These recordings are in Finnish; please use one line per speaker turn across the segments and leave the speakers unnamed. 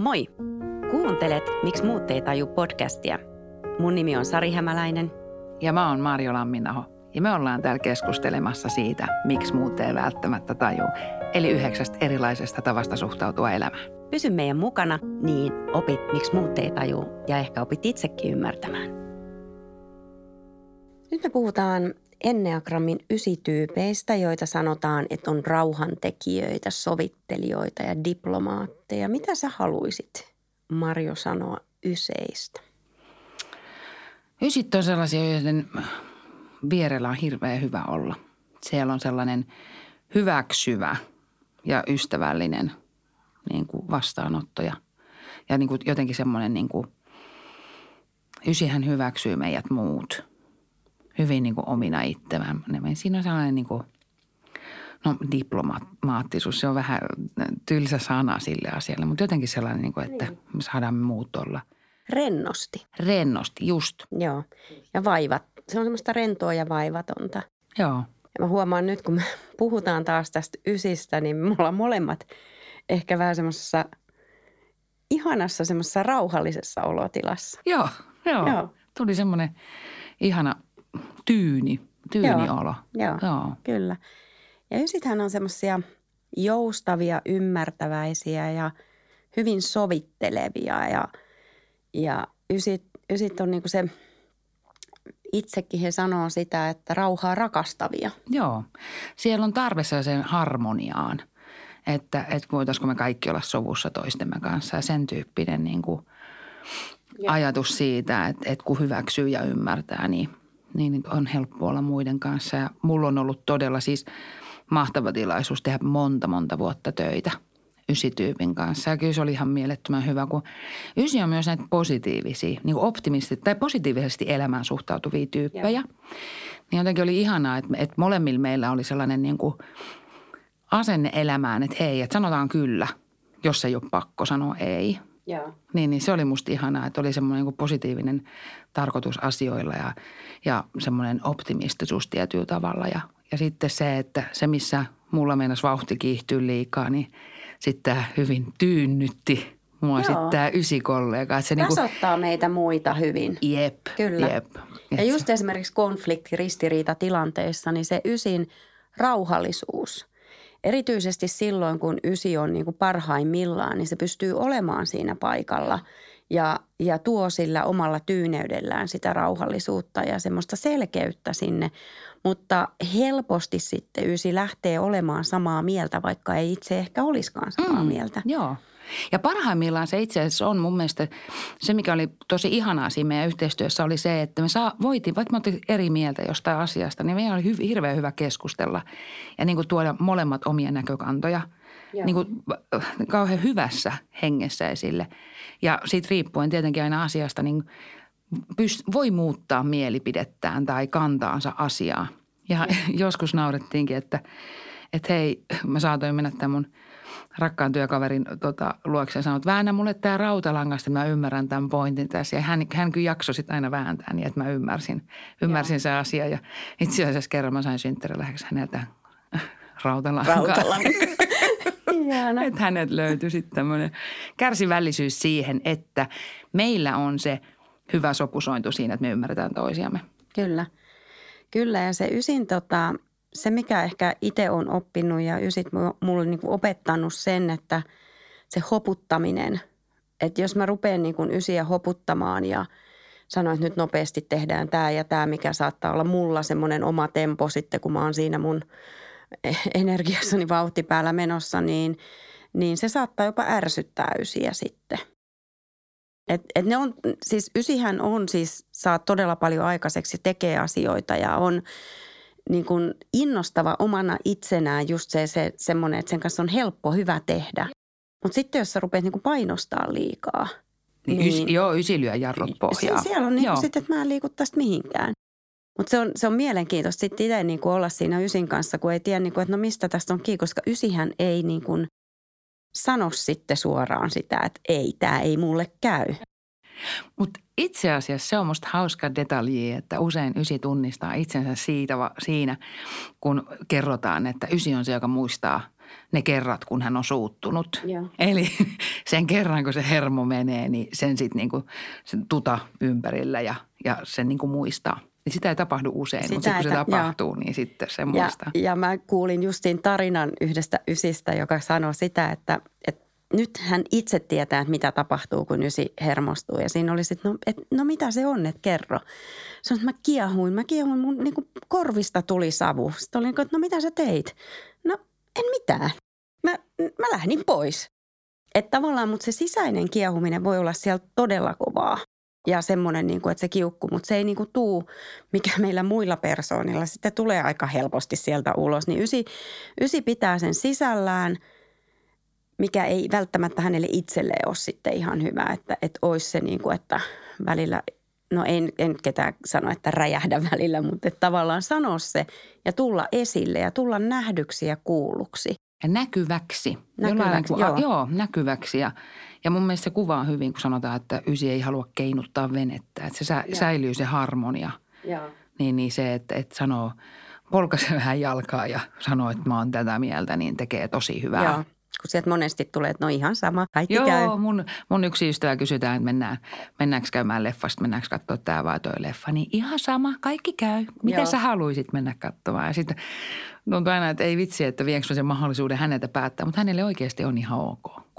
Moi! Kuuntelet Miksi muut ei taju podcastia. Mun nimi on Sari Hämäläinen.
Ja mä oon Marjo Lamminaho. Ja me ollaan täällä keskustelemassa siitä, miksi muut ei välttämättä taju. Eli yhdeksästä erilaisesta tavasta suhtautua elämään.
Pysy meidän mukana, niin opit, miksi muut ei taju ja ehkä opit itsekin ymmärtämään. Nyt me puhutaan Enneagrammin ysityypeistä, joita sanotaan, että on rauhantekijöitä, sovittelijoita ja diplomaatteja. Mitä sä haluaisit, Marjo, sanoa yseistä?
Ysit on sellaisia, joiden vierellä on hirveän hyvä olla. Siellä on sellainen hyväksyvä ja ystävällinen niin kuin vastaanotto ja, ja niin kuin jotenkin semmoinen niin kuin, Ysihän hyväksyy meidät muut hyvin niin kuin omina itsevään. Siinä on sellainen niin kuin, no diplomaattisuus, se on vähän tylsä sana sille asialle, mutta jotenkin sellainen, niin kuin, että niin. me saadaan muut olla.
Rennosti.
Rennosti, just.
Joo. Ja vaivat. Se on semmoista rentoa ja vaivatonta.
Joo.
Ja mä huomaan nyt, kun me puhutaan taas tästä ysistä, niin me ollaan molemmat ehkä vähän semmoisessa ihanassa semmoisessa rauhallisessa olotilassa.
Joo, joo. joo. Tuli semmoinen ihana tyyni, tyyni joo.
Joo, joo, kyllä. Ja ysithän on semmoisia joustavia, ymmärtäväisiä ja hyvin sovittelevia ja, ja ysit, ysit on niin kuin se, itsekin he sanoo sitä, että rauhaa rakastavia.
Joo, siellä on tarve sen harmoniaan, että, että voitaisiko me kaikki olla sovussa toistemme kanssa ja sen tyyppinen niin kuin ajatus siitä, että, että kun hyväksyy ja ymmärtää, niin – niin on helppo olla muiden kanssa. Ja mulla on ollut todella siis mahtava tilaisuus tehdä monta, monta vuotta töitä ysityypin kanssa. Ja kyllä se oli ihan mielettömän hyvä, kun ysi on myös näitä positiivisia, niin kuin optimisti tai positiivisesti elämään suhtautuvia tyyppejä. Ja. Niin jotenkin oli ihanaa, että, että molemmilla meillä oli sellainen niin kuin asenne elämään, että hei, että sanotaan kyllä, jos ei ole pakko sanoa ei – Joo. Niin, niin se oli musta ihanaa, että oli semmoinen niin positiivinen tarkoitus asioilla ja, ja semmoinen optimistisuus tietyllä tavalla. Ja, ja sitten se, että se missä mulla meinasi vauhti kiihtyy liikaa, niin sitten tämä hyvin tyynnytti mua Joo. sitten tämä ysikollega. Että
se niinku Tasoittaa niinku, meitä muita hyvin.
Jep,
Kyllä.
Jep.
Ja just esimerkiksi konflikti, ristiriita tilanteissa, niin se ysin rauhallisuus – Erityisesti silloin, kun ysi on niin kuin parhaimmillaan, niin se pystyy olemaan siinä paikalla ja, ja tuo sillä omalla tyyneydellään sitä rauhallisuutta ja semmoista selkeyttä sinne. Mutta helposti sitten ysi lähtee olemaan samaa mieltä, vaikka ei itse ehkä olisikaan samaa mm, mieltä.
Joo. Ja parhaimmillaan se itse asiassa on mun mielestä se, mikä oli tosi ihanaa siinä meidän yhteistyössä oli se, että me saa, voitiin, vaikka me oltiin eri mieltä jostain asiasta, niin meidän oli hy, hirveän hyvä keskustella ja niin kuin tuoda molemmat omia näkökantoja niin kuin kauhean hyvässä hengessä esille. Ja siitä riippuen tietenkin aina asiasta, niin pyst, voi muuttaa mielipidettään tai kantaansa asiaa. Ja joskus naurettiinkin, että, että hei, mä saatoin mennä tämän mun – rakkaan työkaverin tota, luokse ja sanoi, että väännä mulle tämä rautalangasta, mä ymmärrän tämän pointin tässä. Ja hän, hän kyllä jaksoi sitten aina vääntää niin, että mä ymmärsin, ymmärsin se asia. Ja itse asiassa kerran mä sain synttäriläheksi häneltä rautalankaa. Rautalankaa. että hänet löytyi sitten tämmöinen kärsivällisyys siihen, että meillä on se hyvä sopusointu siinä, että me ymmärretään toisiamme.
Kyllä. Kyllä ja se ysin tota, se, mikä ehkä itse on oppinut ja ysit mulle niin kuin opettanut sen, että se hoputtaminen, että jos mä rupean niin kuin ysiä hoputtamaan ja sanoin, että nyt nopeasti tehdään tämä ja tämä, mikä saattaa olla mulla semmoinen oma tempo sitten, kun mä oon siinä mun energiassani vauhti päällä menossa, niin, niin se saattaa jopa ärsyttää ysiä sitten. Et, et ne on, siis ysihän on siis, saa todella paljon aikaiseksi, tekee asioita ja on niin kuin innostava omana itsenään just se, se semmoinen, että sen kanssa on helppo, hyvä tehdä. Mutta sitten jos sä rupeat niin kuin painostaa liikaa.
Niin, niin ys, joo, ysi lyö jarrut pohjaa.
siellä on niin sitten, että mä en liiku tästä mihinkään. Mutta se on, se on mielenkiintoista sitten itse niin kuin olla siinä ysin kanssa, kun ei tiedä, niin kuin, että no mistä tästä on kiinni, koska ysihän ei niin kuin sano sitten suoraan sitä, että ei, tämä ei mulle käy.
Mutta itse asiassa se on musta hauska detalji, että usein ysi tunnistaa itsensä siitä, siinä, kun kerrotaan, että ysi on se, joka muistaa ne kerrat, kun hän on suuttunut.
Joo.
Eli sen kerran, kun se hermo menee, niin sen sitten niinku, sen tuta ympärillä ja, ja sen niinku muistaa. Niin sitä ei tapahdu usein, sitä mutta sitten kun se tapahtuu, joo. niin sitten se muistaa.
Ja, ja mä kuulin justiin tarinan yhdestä ysistä, joka sanoi sitä, että, että nyt hän itse tietää, että mitä tapahtuu, kun ysi hermostuu. Ja siinä oli sitten, no, et, no mitä se on, että kerro. Se on, että mä kiehuin, mä kiehuin, mun niin kuin korvista tuli savu. Sitten oli, että no mitä sä teit? No en mitään. Mä, mä lähdin pois. Että tavallaan, mutta se sisäinen kiehuminen voi olla siellä todella kovaa. Ja semmoinen, niin kuin, että se kiukku, mutta se ei niin kuin tuu, mikä meillä muilla persoonilla sitten tulee aika helposti sieltä ulos. Niin ysi, ysi pitää sen sisällään – mikä ei välttämättä hänelle itselleen ole sitten ihan hyvä, että, että olisi se niin kuin, että välillä, no en, en ketään sano, että räjähdä välillä, mutta että tavallaan sanoa se ja tulla esille ja tulla nähdyksi ja kuulluksi.
Ja näkyväksi. Näkyväksi, kuin, joo. joo. näkyväksi. Ja, ja mun mielestä se kuvaa hyvin, kun sanotaan, että ysi ei halua keinuttaa venettä. Että se sä, säilyy se harmonia. Joo. Niin, niin se, että, että sanoo, polkaise vähän jalkaa ja sanoo, että mä oon tätä mieltä, niin tekee tosi hyvää. Joo
kun sieltä monesti tulee, että no ihan sama, kaikki
Joo,
käy.
mun, mun yksi ystävä kysytään, että mennään, mennäänkö käymään leffasta, mennäänkö katsoa tämä vai toi leffa. Niin ihan sama, kaikki käy. Mitä Joo. sä haluaisit mennä katsomaan? Ja sitten tuntuu aina, että ei vitsi, että viekö sen mahdollisuuden häneltä päättää, mutta hänelle oikeasti on ihan ok.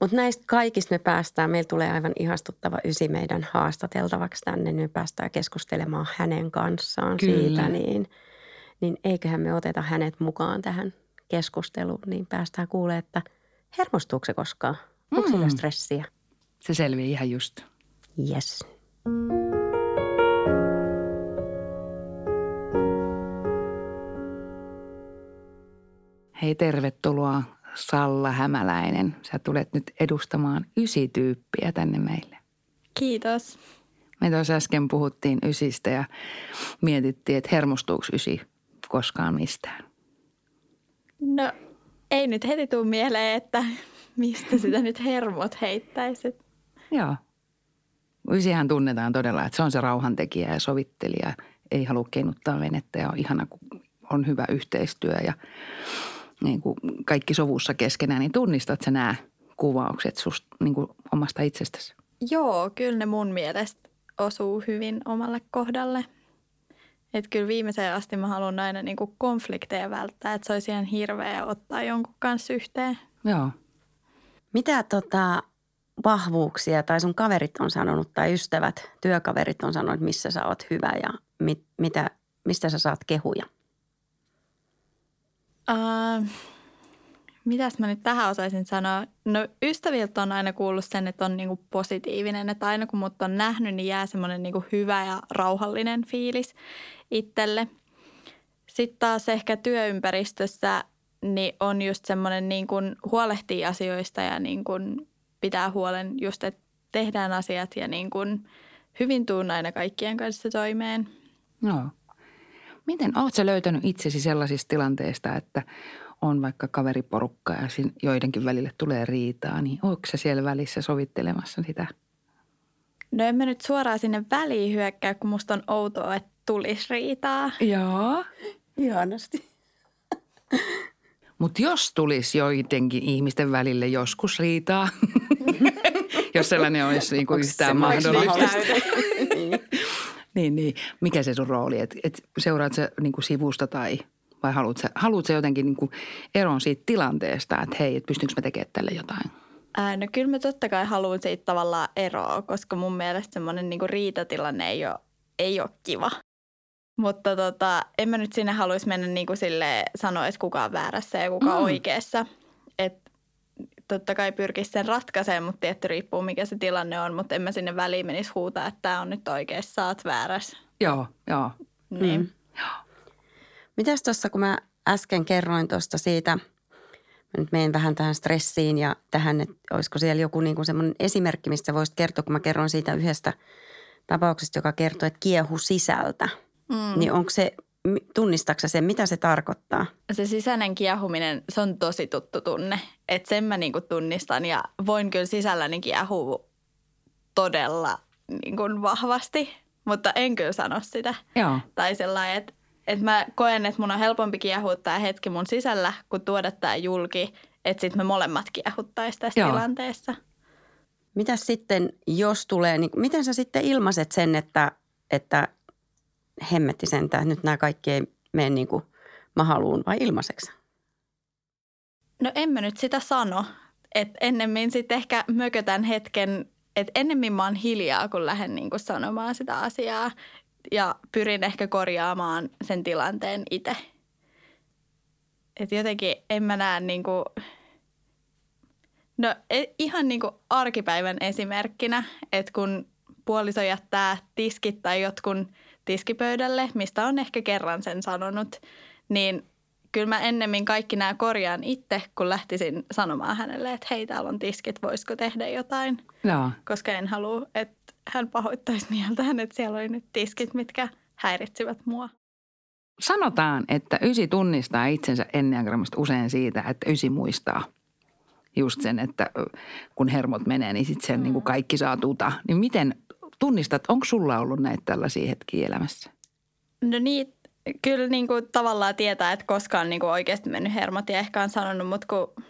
Mutta näistä kaikista me päästään, meillä tulee aivan ihastuttava ysi meidän haastateltavaksi tänne. Niin me päästään keskustelemaan hänen kanssaan Kyllä. siitä, niin, niin eiköhän me oteta hänet mukaan tähän keskusteluun, niin päästään kuulemaan, että hermostuuko se koskaan? Onko mm. stressiä?
Se selviää ihan just.
Yes.
Hei, tervetuloa Salla Hämäläinen. Sä tulet nyt edustamaan ysityyppiä tänne meille.
Kiitos.
Me tuossa äsken puhuttiin ysistä ja mietittiin, että hermostuuko ysi koskaan mistään.
No ei nyt heti tule mieleen, että mistä sitä nyt hermot heittäisi.
Joo. Ysihän tunnetaan todella, että se on se rauhantekijä ja sovittelija. Ei halua keinuttaa venettä ja on ihana, kun on hyvä yhteistyö ja niin kuin kaikki sovussa keskenään. Niin tunnistat sä nämä kuvaukset susta niin kuin omasta itsestäsi?
Joo, kyllä ne mun mielestä osuu hyvin omalle kohdalle – että kyllä viimeiseen asti mä haluan aina niin kuin konflikteja välttää, että se olisi ihan hirveä ottaa jonkun kanssa yhteen.
Joo.
Mitä tota, vahvuuksia tai sun kaverit on sanonut tai ystävät, työkaverit on sanonut, missä sä oot hyvä ja mit, mitä, mistä sä saat kehuja?
Uh, mitäs mä nyt tähän osaisin sanoa? No ystäviltä on aina kuullut sen, että on niinku positiivinen, että aina kun mut on nähnyt, niin jää semmoinen niinku hyvä ja rauhallinen fiilis itselle. Sitten taas ehkä työympäristössä niin on just semmoinen niin kuin huolehtii asioista ja niin kuin pitää huolen just, että tehdään asiat ja niin kuin hyvin tuun aina kaikkien kanssa toimeen.
Joo. Miten oletko löytänyt itsesi sellaisista tilanteista, että on vaikka kaveriporukka ja joidenkin välille tulee riitaa, niin onko se siellä välissä sovittelemassa sitä?
No en mä nyt suoraan sinne väliin hyökkää, kun musta on outoa, että tulisi riitaa.
Joo.
Ihanasti.
Mutta jos tulisi joidenkin ihmisten välille joskus riitaa, jos sellainen olisi niinku yhtään mahdollista. niin, niin. Mikä se sun rooli? Et, et seuraat sä niinku sivusta tai vai haluatko haluat jotenkin niinku eron siitä tilanteesta, että hei, et pystynkö mä tekemään tälle jotain?
Ää, no kyllä mä totta kai haluan siitä tavallaan eroa, koska mun mielestä semmoinen niinku riitatilanne ei ole, ei ole kiva. Mutta tota, en mä nyt sinne haluaisi mennä niin kuin sille sanoa, että kuka on väärässä ja kuka mm. oikeassa. Et totta kai pyrkisi sen ratkaisemaan, mutta tietty riippuu mikä se tilanne on. Mutta en mä sinne väliin menisi huutaa, että tämä on nyt oikeassa, sä oot väärässä.
Joo, joo.
Niin. Mm.
Mitäs tuossa, kun mä äsken kerroin tuosta siitä, mä nyt menen vähän tähän stressiin ja tähän, että olisiko siellä joku niin kuin semmoinen esimerkki, mistä voisit kertoa, kun mä kerron siitä yhdestä tapauksesta, joka kertoo, että kiehu sisältä – Mm. Niin onko se, tunnistaako sen, mitä se tarkoittaa?
Se sisäinen kiehuminen, se on tosi tuttu tunne. Että sen mä niinku tunnistan ja voin kyllä sisälläni kiehua todella niin kuin vahvasti, mutta en kyllä sano sitä.
Joo.
Tai sellainen, että, että mä koen, että mun on helpompi kiehuttaa hetki mun sisällä, kun tuoda tämä julki, että sitten me molemmat kiehuttaisi tässä
Joo.
tilanteessa.
Mitä sitten, jos tulee, niin miten sä sitten ilmaiset sen, että, että hemmetti sentään, että nyt nämä kaikki ei mene niin kuin mä haluun vai ilmaiseksi?
No en mä nyt sitä sano. Että ennemmin sitten ehkä mökötän hetken, että ennemmin mä oon hiljaa, kun lähden niinku sanomaan sitä asiaa. Ja pyrin ehkä korjaamaan sen tilanteen itse. Että jotenkin en mä näe niinku, no e- ihan niinku arkipäivän esimerkkinä, että kun puoliso jättää tiskit tai jotkun tiskipöydälle, mistä on ehkä kerran sen sanonut, niin kyllä mä ennemmin kaikki nämä korjaan itse, kun lähtisin sanomaan hänelle, että hei, täällä on tiskit, voisiko tehdä jotain.
Joo.
Koska en halua, että hän pahoittaisi mieltään, että siellä oli nyt tiskit, mitkä häiritsivät mua.
Sanotaan, että ysi tunnistaa itsensä enneagrammista usein siitä, että ysi muistaa just sen, että kun hermot menee, niin sitten sen niin kuin kaikki saa tuta. Niin miten tunnistat, onko sulla ollut näitä tällaisia hetkiä elämässä?
No niin, kyllä niin kuin tavallaan tietää, että koskaan niin kuin oikeasti mennyt hermot ja ehkä on sanonut, mutta kun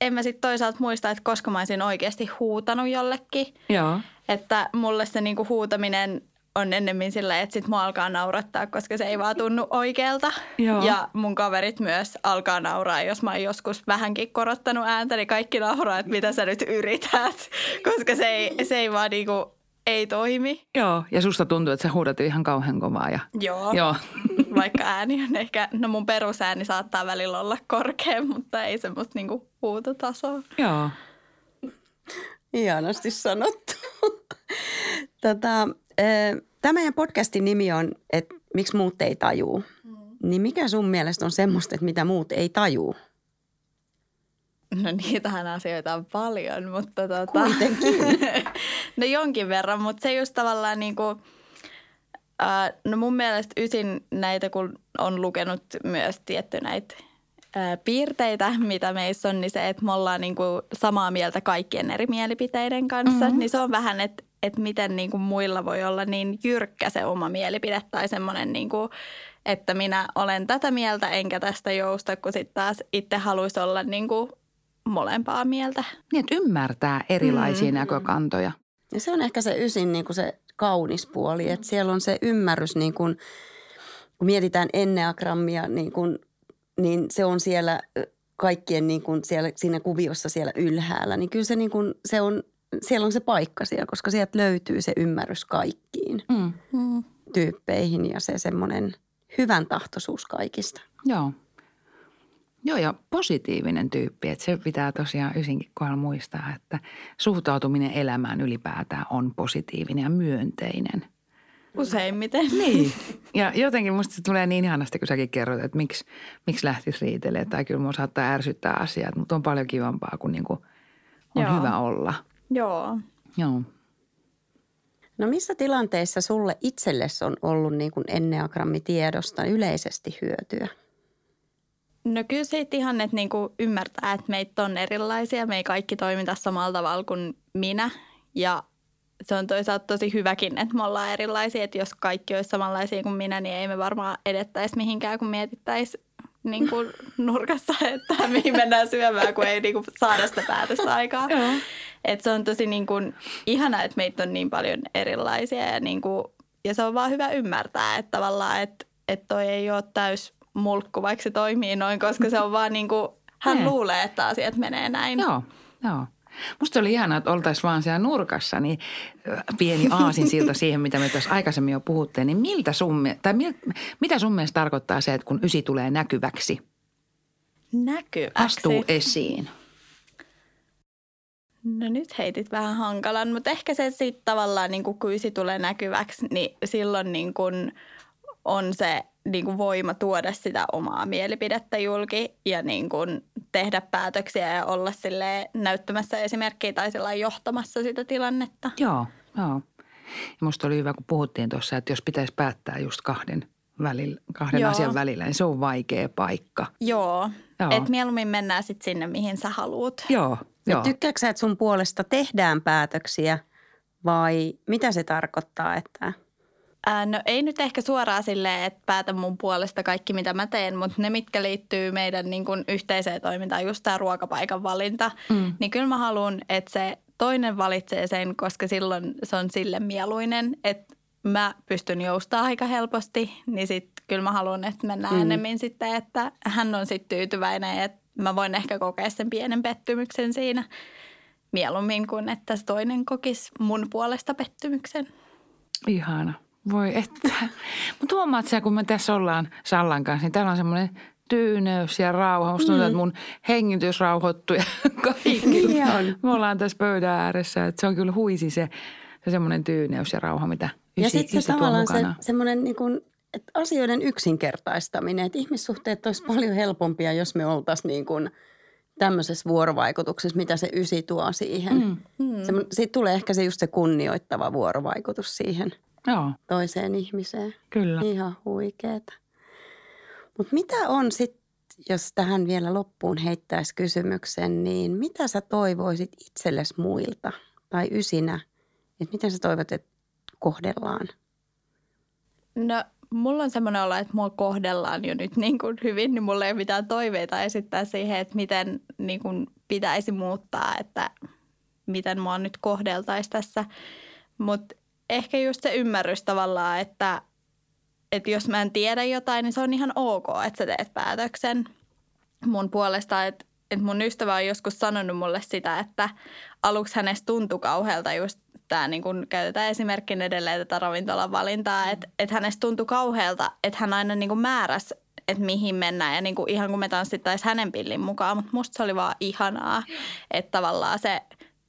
en mä sitten toisaalta muista, että koska mä olisin oikeasti huutanut jollekin.
Joo.
Että mulle se niinku huutaminen on ennemmin sillä, että sit mua alkaa naurattaa, koska se ei vaan tunnu oikealta.
Joo.
Ja mun kaverit myös alkaa nauraa, jos mä oon joskus vähänkin korottanut ääntä, niin kaikki nauraa, että mitä sä nyt yrität. Koska se ei, se ei vaan niinku, ei toimi.
Joo, ja susta tuntuu, että sä huudat ihan kauhean kovaa. Ja...
Joo.
Joo.
Vaikka ääni on ehkä, no mun perusääni saattaa välillä olla korkea, mutta ei semmoista niinku huutotasoa.
Joo.
Ihanasti sanottu. Tätä, tämä meidän podcastin nimi on, että miksi muut ei tajuu. Niin mikä sun mielestä on semmoista, että mitä muut ei tajuu?
No niitähän asioita on paljon, mutta tota,
Kuitenkin.
no jonkin verran, mutta se just tavallaan niin kuin, äh, no mun mielestä ysin näitä, kun on lukenut myös tietty näitä äh, piirteitä, mitä meissä on, niin se, että me ollaan niin kuin samaa mieltä kaikkien eri mielipiteiden kanssa, mm-hmm. niin se on vähän, että, että miten niin kuin muilla voi olla niin jyrkkä se oma mielipide tai semmoinen niin kuin, että minä olen tätä mieltä enkä tästä jousta, kun sitten taas itse haluaisi olla niin kuin molempaa mieltä.
Niin, että ymmärtää erilaisia
Mm.
näkökantoja.
Ja se on ehkä se ysin niin kuin se kaunis puoli, että siellä on se ymmärrys, niin kuin, kun mietitään enneagrammia, niin, kuin, niin se on siellä kaikkien niin kuin siellä, siinä kuviossa siellä ylhäällä. Niin kyllä se, niin kuin, se on, siellä on se paikka siellä, koska sieltä löytyy se ymmärrys kaikkiin
Mm.
Mm.
tyyppeihin ja se semmoinen hyvän tahtoisuus kaikista.
Joo. Joo, ja positiivinen tyyppi, että se pitää tosiaan ysinkin kohdalla muistaa, että suhtautuminen elämään ylipäätään on positiivinen ja myönteinen.
Useimmiten.
Niin. Ja jotenkin musta se tulee niin ihanasti, kun säkin kerrot, että miksi, miksi lähtisi riitelemään. Tai kyllä mua saattaa ärsyttää asiat, mutta on paljon kivampaa, kun niinku on
Joo.
hyvä olla.
Joo.
Joo.
No missä tilanteissa sulle itsellesi on ollut niin kuin enneagrammitiedosta yleisesti hyötyä?
No kyllä siitä ihan, että niinku ymmärtää, että meitä on erilaisia. Me ei kaikki toimita samalla tavalla kuin minä. Ja se on toisaalta tosi hyväkin, että me ollaan erilaisia. Että jos kaikki olisi samanlaisia kuin minä, niin ei me varmaan edettäisi mihinkään, kun mietittäisiin niin kuin nurkassa, että mihin mennään syömään, kun ei niin kuin saada sitä päätöstä aikaa. Et se on tosi niin kuin ihana, että meitä on niin paljon erilaisia ja, niin kuin, ja se on vaan hyvä ymmärtää, että tavallaan, että, että toi ei ole täys mulkku, vaikka se toimii noin, koska se on vaan niin kuin, hän
Niin.
luulee, että asiat menee näin.
Joo, joo. Musta oli ihanaa, että oltaisiin vaan siellä nurkassa, niin pieni aasinsilta siihen, mitä me tuossa aikaisemmin jo puhuttiin, niin miltä sun, tai mil, mitä sun mielestä tarkoittaa se, että kun ysi tulee näkyväksi,
Näkyväksi.
astuu esiin?
No nyt heitit vähän hankalan, mutta ehkä se sitten tavallaan niin kun kuisi tulee näkyväksi, niin silloin niin kun on se niin kun voima tuoda sitä omaa mielipidettä julki ja niin kun tehdä päätöksiä ja olla sille näyttämässä esimerkkiä tai sillä johtamassa sitä tilannetta.
Joo, joo. Ja musta oli hyvä, kun puhuttiin tuossa, että jos pitäisi päättää just kahden, välillä, kahden
Joo.
asian välillä, niin se on vaikea paikka.
Joo,
Joo.
että mieluummin mennään sitten sinne, mihin sä haluut.
Joo, Joo.
Tykkääksä, että sun puolesta tehdään päätöksiä vai mitä se tarkoittaa, että
Ää, no ei nyt ehkä suoraan silleen, että päätän mun puolesta kaikki mitä mä teen, mutta ne mitkä liittyy meidän niin kuin yhteiseen toimintaan, just tämä ruokapaikan valinta,
Mm.
niin kyllä mä haluan, että se toinen valitsee sen, koska silloin se on sille mieluinen, että mä pystyn joustamaan aika helposti, niin sitten kyllä mä haluan, että mennään
Mm.
mm. enemmän sitten, että hän on sitten tyytyväinen, että mä voin ehkä kokea sen pienen pettymyksen siinä mieluummin kuin että se toinen kokisi mun puolesta pettymyksen.
Ihana. Voi että. Mutta huomaat sä, kun me tässä ollaan Sallan kanssa, niin täällä on semmoinen tyyneys ja rauha. Musta tuntuu,
Mm.
että mun hengitys rauhoittuu ja kaikki.
Niin on.
Me ollaan tässä pöydän ääressä. Että se on kyllä huisi se, se semmoinen tyyneys ja rauha, mitä
Ja
ysi,
sitten
ysi
se tavallaan se, semmoinen niin kuin, että asioiden yksinkertaistaminen, että ihmissuhteet olisi paljon helpompia, jos me oltaisiin niin kuin tämmöisessä vuorovaikutuksessa, mitä se ysi tuo siihen. Mm.
Hmm.
Siitä tulee ehkä se just se kunnioittava vuorovaikutus siihen
Joo,
toiseen ihmiseen.
kyllä.
Ihan huikeeta. Mutta mitä on sitten, jos tähän vielä loppuun heittäisi kysymyksen, niin mitä sä toivoisit itsellesi muilta tai ysinä, että miten sä toivot, että kohdellaan?
No mulla on semmoinen olo, että mua kohdellaan jo nyt niin kuin hyvin, niin mulla ei ole mitään toiveita esittää siihen, että miten niin kuin pitäisi muuttaa, että miten mua nyt kohdeltaisiin tässä. Mutta ehkä just se ymmärrys tavallaan, että, että jos mä en tiedä jotain, niin se on ihan ok, että sä teet päätöksen mun puolesta. Että, että mun ystävä on joskus sanonut mulle sitä, että aluksi hänestä tuntui kauhealta just tämä, niin kun käytetään esimerkkinä edelleen tätä ravintolan valintaa, että, että hänestä tuntui kauhealta, että hän aina niin kuin määräsi, että mihin mennään. Ja niin kuin ihan kuin me tanssittaisiin hänen pillin mukaan, mutta musta se oli vaan ihanaa, että tavallaan se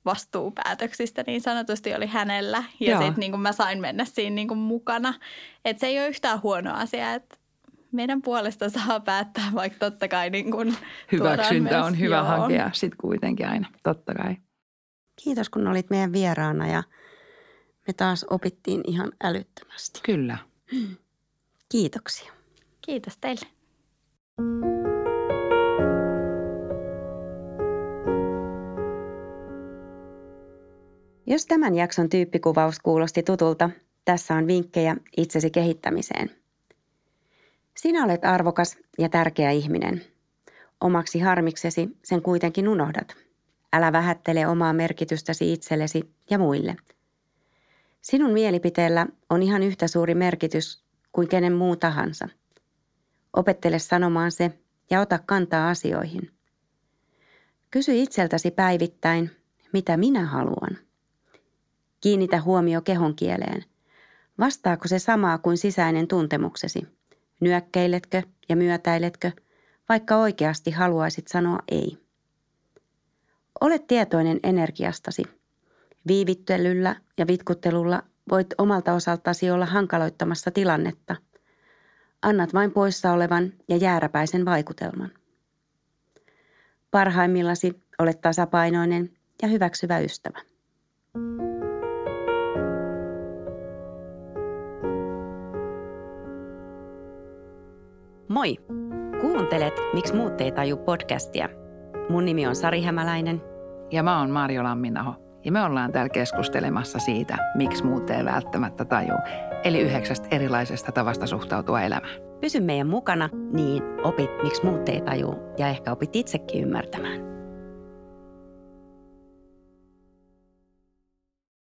vastuu päätöksistä niin sanotusti oli hänellä ja sitten niin kuin mä sain mennä siinä niin kuin mukana. Että se ei ole yhtään huono asia, että meidän puolesta saa päättää, vaikka totta kai niin kuin
Hyväksyntä
myös-
on hyvä
joo.
hakea sitten kuitenkin aina, totta kai.
Kiitos, kun olit meidän vieraana ja me taas opittiin ihan älyttömästi.
Kyllä.
Kiitoksia.
Kiitos teille.
Jos tämän jakson tyyppikuvaus kuulosti tutulta, tässä on vinkkejä itsesi kehittämiseen. Sinä olet arvokas ja tärkeä ihminen. Omaksi harmiksesi sen kuitenkin unohdat. Älä vähättele omaa merkitystäsi itsellesi ja muille. Sinun mielipiteellä on ihan yhtä suuri merkitys kuin kenen muu tahansa. Opettele sanomaan se ja ota kantaa asioihin. Kysy itseltäsi päivittäin, mitä minä haluan. Kiinnitä huomio kehon kieleen. Vastaako se samaa kuin sisäinen tuntemuksesi? Nyökkäiletkö ja myötäiletkö, vaikka oikeasti haluaisit sanoa ei? Ole tietoinen energiastasi. Viivittelyllä ja vitkuttelulla voit omalta osaltasi olla hankaloittamassa tilannetta. Annat vain poissa olevan ja jääräpäisen vaikutelman. Parhaimmillasi olet tasapainoinen ja hyväksyvä ystävä. Moi! Kuuntelet Miksi muut ei taju podcastia. Mun nimi on Sari Hämäläinen
Ja mä oon Marjo Lamminaho. Ja me ollaan täällä keskustelemassa siitä, miksi muut ei välttämättä taju. Eli yhdeksästä erilaisesta tavasta suhtautua elämään.
Pysy meidän mukana, niin opit, miksi muut ei taju ja ehkä opit itsekin ymmärtämään.